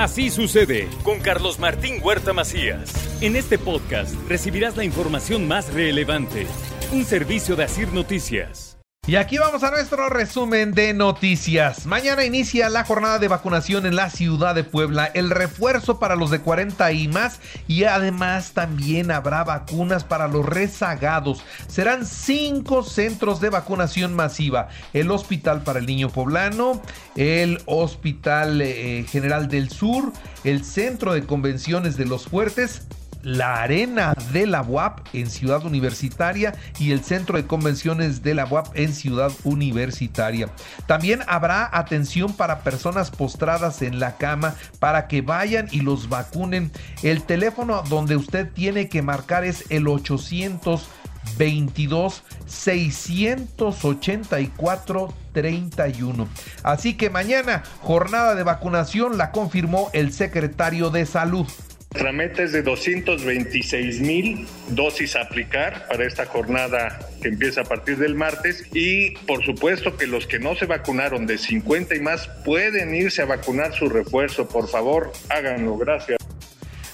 Así sucede con Carlos Martín Huerta Macías. En este podcast recibirás la información más relevante. Un servicio de Asir Noticias. Y aquí vamos a nuestro resumen de noticias. Mañana inicia la jornada de vacunación en la ciudad de Puebla, el refuerzo para los de 40 y más y además también habrá vacunas para los rezagados. Serán cinco centros de vacunación masiva. El Hospital para el Niño Poblano, el Hospital eh, General del Sur, el Centro de Convenciones de los Fuertes, la Arena de la UAP en Ciudad Universitaria y el Centro de Convenciones de la UAP en Ciudad Universitaria. También habrá atención para personas postradas en la cama para que vayan y los vacunen. El teléfono donde usted tiene que marcar es el 822 684 31. Así que mañana, jornada de vacunación, la confirmó el secretario de Salud. Nuestra meta es de 226 mil dosis a aplicar para esta jornada que empieza a partir del martes y por supuesto que los que no se vacunaron de 50 y más pueden irse a vacunar su refuerzo. Por favor, háganlo. Gracias.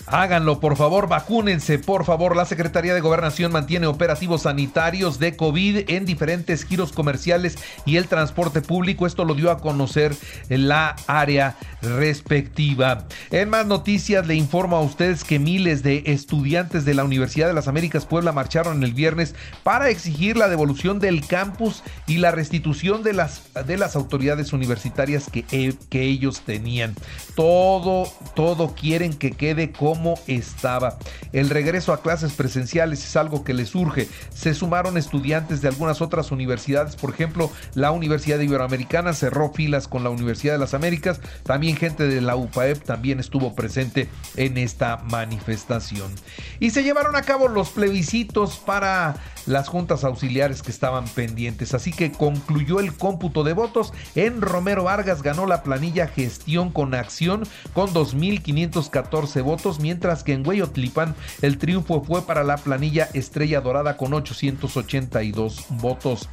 Háganlo, por favor, vacúnense, por favor. La Secretaría de Gobernación mantiene operativos sanitarios de COVID en diferentes giros comerciales y el transporte público. Esto lo dio a conocer la área respectiva. En más noticias, le informo a ustedes que miles de estudiantes de la Universidad de las Américas Puebla marcharon el viernes para exigir la devolución del campus y la restitución de las, de las autoridades universitarias que, eh, que ellos tenían. Todo, todo quieren que quede como estaba. El regreso a clases presenciales es algo que les surge. Se sumaron estudiantes de algunas otras universidades, por ejemplo, la Universidad Iberoamericana cerró filas con la Universidad de las Américas, también gente de la UPAEP también estuvo presente en esta manifestación. Y se llevaron a cabo los plebiscitos para las juntas auxiliares que estaban pendientes, así que concluyó el cómputo de votos. En Romero Vargas ganó la planilla gestión con acción con 2.514 votos, mientras que en Hueyotlipan el triunfo fue para la planilla Estrella Dorada con 882 votos.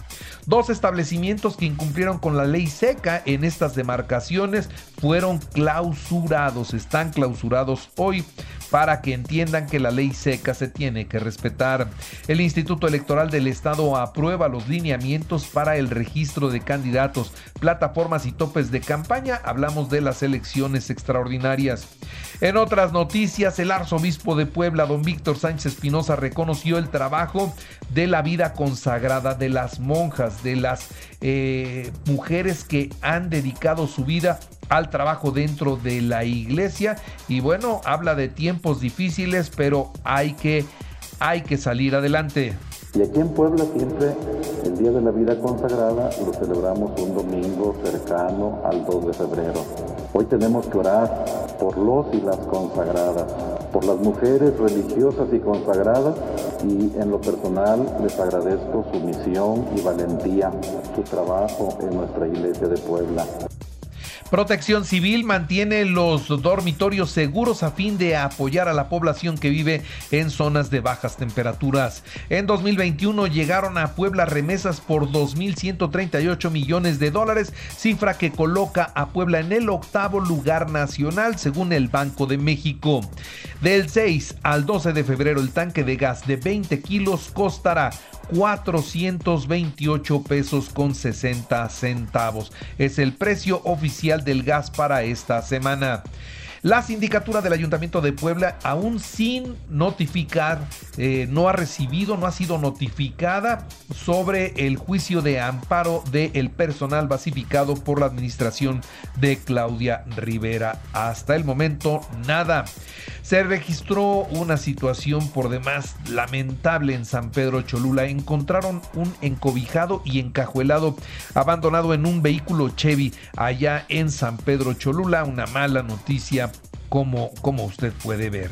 Dos establecimientos que incumplieron con la ley seca en estas demarcaciones fueron clausurados, están clausurados hoy para que entiendan que la ley seca se tiene que respetar. El Instituto Electoral del Estado aprueba los lineamientos para el registro de candidatos, plataformas y topes de campaña. Hablamos de las elecciones extraordinarias. En otras noticias, el arzobispo de Puebla, don Víctor Sánchez Espinosa, reconoció el trabajo de la vida consagrada de las monjas, de las eh, mujeres que han dedicado su vida al trabajo dentro de la iglesia y bueno, habla de tiempos difíciles, pero hay que hay que salir adelante. Y aquí en Puebla siempre el Día de la Vida Consagrada lo celebramos un domingo cercano al 2 de febrero. Hoy tenemos que orar por los y las consagradas, por las mujeres religiosas y consagradas y en lo personal les agradezco su misión y valentía, su trabajo en nuestra iglesia de Puebla. Protección Civil mantiene los dormitorios seguros a fin de apoyar a la población que vive en zonas de bajas temperaturas. En 2021 llegaron a Puebla remesas por 2.138 millones de dólares, cifra que coloca a Puebla en el octavo lugar nacional según el Banco de México. Del 6 al 12 de febrero el tanque de gas de 20 kilos costará 428 pesos con 60 centavos. Es el precio oficial del gas para esta semana. La sindicatura del Ayuntamiento de Puebla, aún sin notificar, eh, no ha recibido, no ha sido notificada sobre el juicio de amparo del personal basificado por la administración de Claudia Rivera. Hasta el momento, nada. Se registró una situación por demás lamentable en San Pedro Cholula. Encontraron un encobijado y encajuelado abandonado en un vehículo Chevy allá en San Pedro Cholula. Una mala noticia como, como usted puede ver.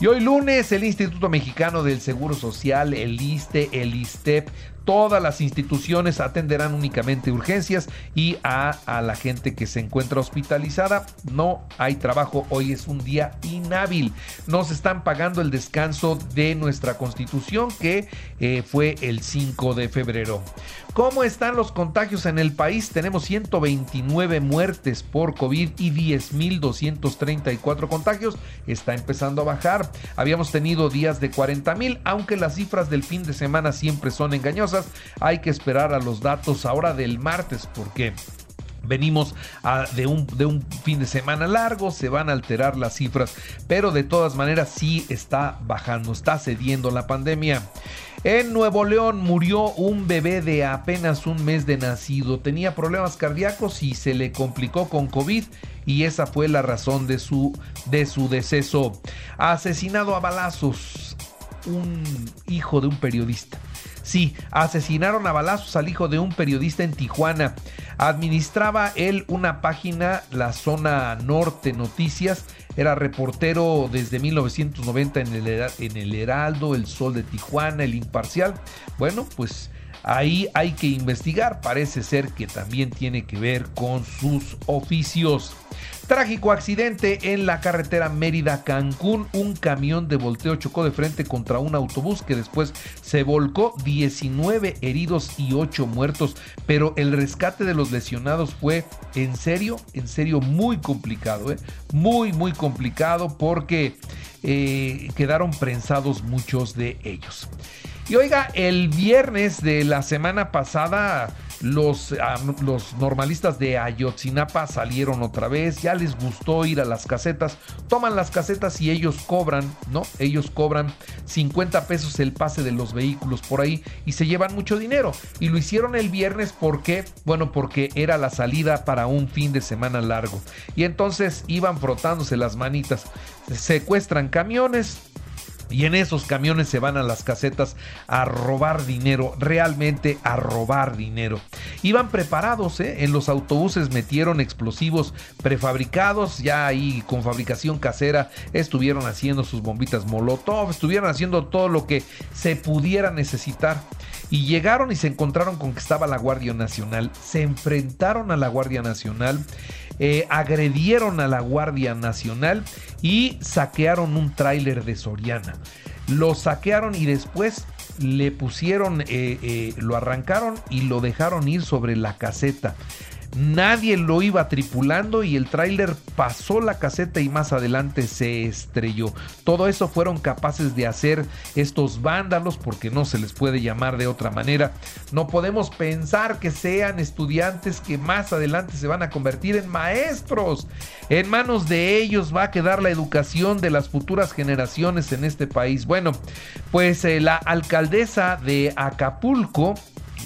Y hoy lunes el Instituto Mexicano del Seguro Social, el ISTE, el ISTEP, Todas las instituciones atenderán únicamente urgencias y a, la gente que se encuentra hospitalizada no hay trabajo. Hoy es un día inhábil. Nos están pagando el descanso de nuestra constitución que eh, fue el 5 de febrero. ¿Cómo están los contagios en el país? Tenemos 129 muertes por COVID y 10.234 contagios. Está empezando a bajar. Habíamos tenido días de 40.000, aunque las cifras del fin de semana siempre son engañosas. Hay que esperar a los datos ahora del martes porque Venimos de, un, fin de semana largo, se van a alterar las cifras, pero de todas maneras sí está bajando, está cediendo la pandemia. En Nuevo León murió un bebé de apenas un mes de nacido. Tenía problemas cardíacos y se le complicó con COVID y esa fue la razón de su, de su deceso. Asesinado a balazos un hijo de un periodista. Sí, asesinaron a balazos al hijo de un periodista en Tijuana. Administraba él una página, la zona norte noticias. Era reportero desde 1990 en el, en el Heraldo, El Sol de Tijuana, El Imparcial. Bueno, pues ahí hay que investigar. Parece ser que también tiene que ver con sus oficios. Trágico accidente en la carretera Mérida-Cancún. Un camión de volteo chocó de frente contra un autobús que después se volcó. 19 heridos y 8 muertos. Pero el rescate de los lesionados fue en serio, en serio muy complicado. ¿eh? Muy, muy complicado porque eh, quedaron prensados muchos de ellos. Y oiga, el viernes de la semana pasada los, ah, los normalistas de Ayotzinapa salieron otra vez, ya les gustó ir a las casetas, toman las casetas y ellos cobran, ¿no? Ellos cobran 50 pesos el pase de los vehículos por ahí y se llevan mucho dinero. Y lo hicieron el viernes porque, bueno, porque era la salida para un fin de semana largo. Y entonces iban frotándose las manitas, secuestran camiones, y en esos camiones se van a las casetas a robar dinero, realmente a robar dinero. Iban preparados, ¿eh? en los autobuses metieron explosivos prefabricados, ya ahí con fabricación casera, estuvieron haciendo sus bombitas Molotov, estuvieron haciendo todo lo que se pudiera necesitar. Y llegaron y se encontraron con que estaba la Guardia Nacional, se enfrentaron a la Guardia Nacional eh, agredieron a la Guardia Nacional y saquearon un tráiler de Soriana. Lo saquearon y después le pusieron, eh, eh, lo arrancaron y lo dejaron ir sobre la caseta. Nadie lo iba tripulando y el tráiler pasó la caseta y más adelante se estrelló. Todo eso fueron capaces de hacer estos vándalos porque no se les puede llamar de otra manera. No podemos pensar que sean estudiantes que más adelante se van a convertir en maestros. En manos de ellos va a quedar la educación de las futuras generaciones en este país. Bueno, pues eh, la alcaldesa de Acapulco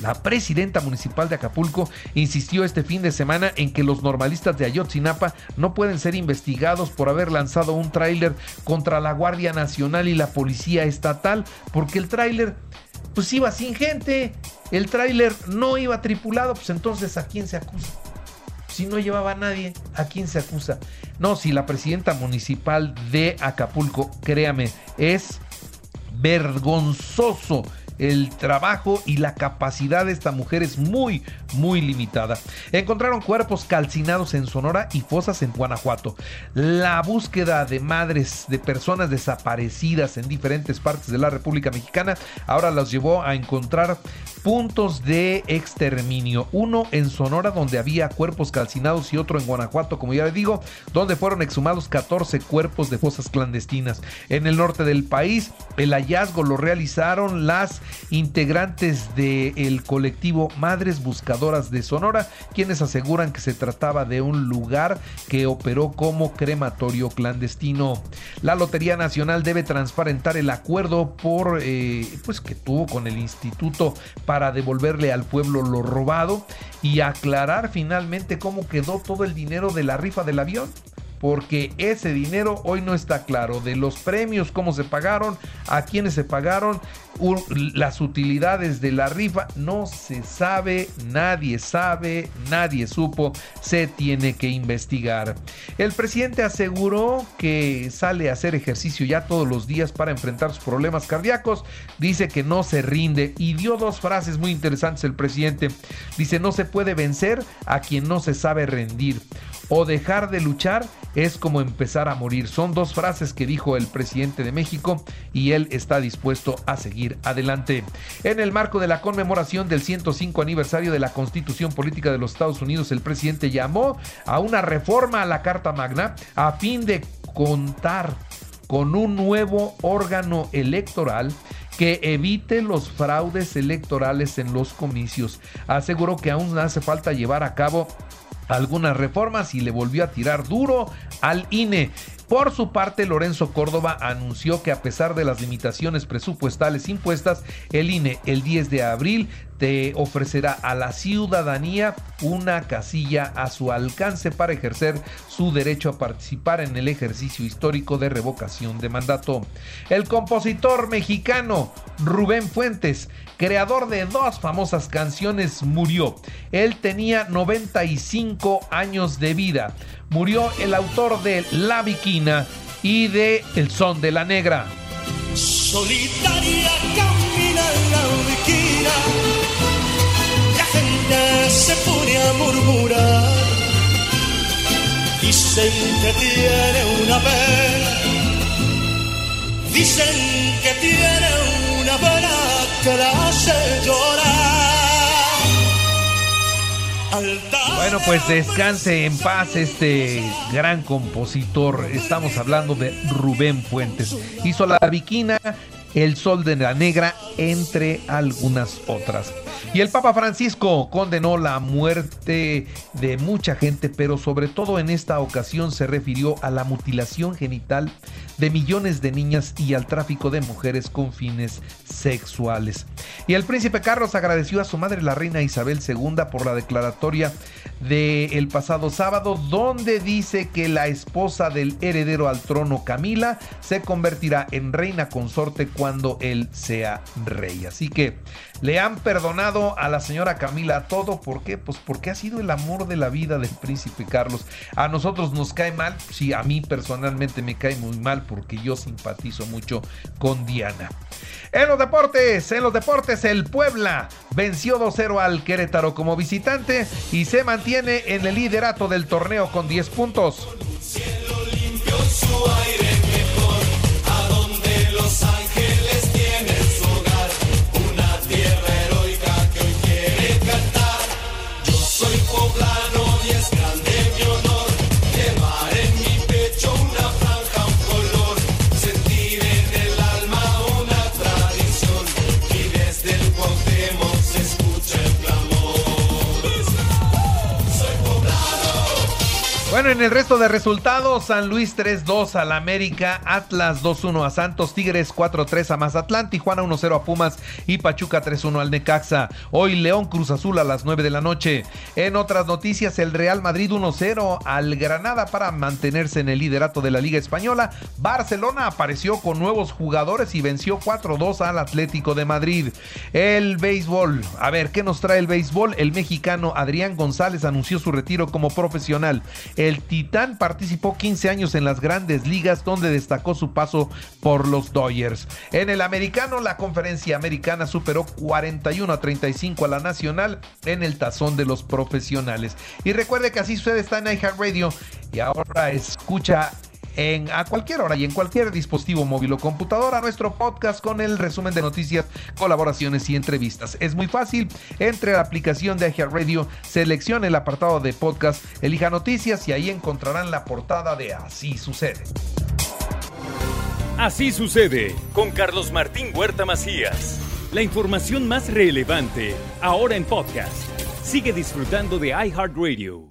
la presidenta municipal de Acapulco insistió este fin de semana en que los normalistas de Ayotzinapa no pueden ser investigados por haber lanzado un tráiler contra la Guardia Nacional y la Policía Estatal, porque el tráiler pues iba sin gente, el tráiler no iba tripulado, pues entonces ¿a quién se acusa? Si no llevaba a nadie, ¿a quién se acusa? No, si la presidenta municipal de Acapulco, créame, es vergonzoso el trabajo y la capacidad de esta mujer es muy, muy limitada. Encontraron cuerpos calcinados en Sonora y fosas en Guanajuato. La búsqueda de madres de personas desaparecidas en diferentes partes de la República Mexicana ahora las llevó a encontrar puntos de exterminio. Uno en Sonora donde había cuerpos calcinados y otro en Guanajuato, como ya le digo, donde fueron exhumados 14 cuerpos de fosas clandestinas. En el norte del país, el hallazgo lo realizaron las integrantes del colectivo Madres Buscadoras de Sonora, quienes aseguran que se trataba de un lugar que operó como crematorio clandestino. La Lotería Nacional debe transparentar el acuerdo por eh, pues que tuvo con el instituto para devolverle al pueblo lo robado y aclarar finalmente cómo quedó todo el dinero de la rifa del avión. Porque ese dinero hoy no está claro. De los premios, cómo se pagaron, a quiénes se pagaron, las utilidades de la rifa, no se sabe, nadie sabe, nadie supo, se tiene que investigar. El presidente aseguró que sale a hacer ejercicio ya todos los días para enfrentar sus problemas cardíacos, dice que no se rinde y dio dos frases muy interesantes el presidente. Dice, no se puede vencer a quien no se sabe rendir o dejar de luchar es como empezar a morir. Son dos frases que dijo el presidente de México y él está dispuesto a seguir adelante. En el marco de la conmemoración del 105 aniversario de la Constitución Política de los Estados Unidos, el presidente llamó a una reforma a la Carta Magna a fin de contar con un nuevo órgano electoral que evite los fraudes electorales en los comicios. Aseguró que aún hace falta llevar a cabo algunas reformas y le volvió a tirar duro al INE. Por su parte, Lorenzo Córdoba anunció que a pesar de las limitaciones presupuestales impuestas, el INE el 10 de abril te ofrecerá a la ciudadanía una casilla a su alcance para ejercer su derecho a participar en el ejercicio histórico de revocación de mandato. El compositor mexicano Rubén Fuentes, creador de dos famosas canciones, murió. Él tenía 95 años de vida. Murió el autor de La Viquina y de El Son de la Negra. Solitaria Dicen que tiene una pena, dicen que tiene una pena que la hace llorar. Bueno, pues descanse en paz este gran compositor. Estamos hablando de Rubén Fuentes. Hizo la viquina el Sol de la Negra, entre algunas otras. Y el Papa Francisco condenó la muerte de mucha gente, pero sobre todo en esta ocasión se refirió a la mutilación genital de millones de niñas y al tráfico de mujeres con fines sexuales. Y el príncipe Carlos agradeció a su madre, la reina Isabel II, por la declaratoria del pasado sábado, donde dice que la esposa del heredero al trono, Camila, se convertirá en reina consorte cuando él sea rey. Así que le han perdonado a la señora Camila todo. ¿Por qué? Pues porque ha sido el amor de la vida del príncipe Carlos. A nosotros nos cae mal. Sí, a mí personalmente me cae muy mal porque yo simpatizo mucho con Diana. En los deportes, en los deportes, el Puebla venció 2-0 al Querétaro como visitante y se mantiene en el liderato del torneo con 10 puntos. Cielo limpio, su aire Bueno, en el resto de resultados, San Luis 3-2 al América, Atlas 2-1 a Santos, Tigres 4-3 a Mazatlán, Tijuana 1-0 a Pumas y Pachuca 3-1 al Necaxa. Hoy León Cruz Azul a las 9 de la noche. En otras noticias, el Real Madrid 1-0 al Granada para mantenerse en el liderato de la Liga Española. Barcelona apareció con nuevos jugadores y venció 4-2 al Atlético de Madrid. El béisbol, a ver, ¿qué nos trae el béisbol? El mexicano Adrián González anunció su retiro como profesional. El Titán participó 15 años en las grandes ligas donde destacó su paso por los Dodgers. En el americano, la conferencia americana superó 41 a 35 a la nacional en el tazón de los profesionales. Y recuerde que así sucede está en iHeartRadio y ahora escucha en, a cualquier hora y en cualquier dispositivo móvil o computadora nuestro podcast con el resumen de noticias, colaboraciones y entrevistas. Es muy fácil, entre la aplicación de Radio, seleccione el apartado de podcast, elija noticias y ahí encontrarán la portada de Así sucede. Así sucede con Carlos Martín Huerta Macías. La información más relevante ahora en podcast. Sigue disfrutando de iHeartRadio.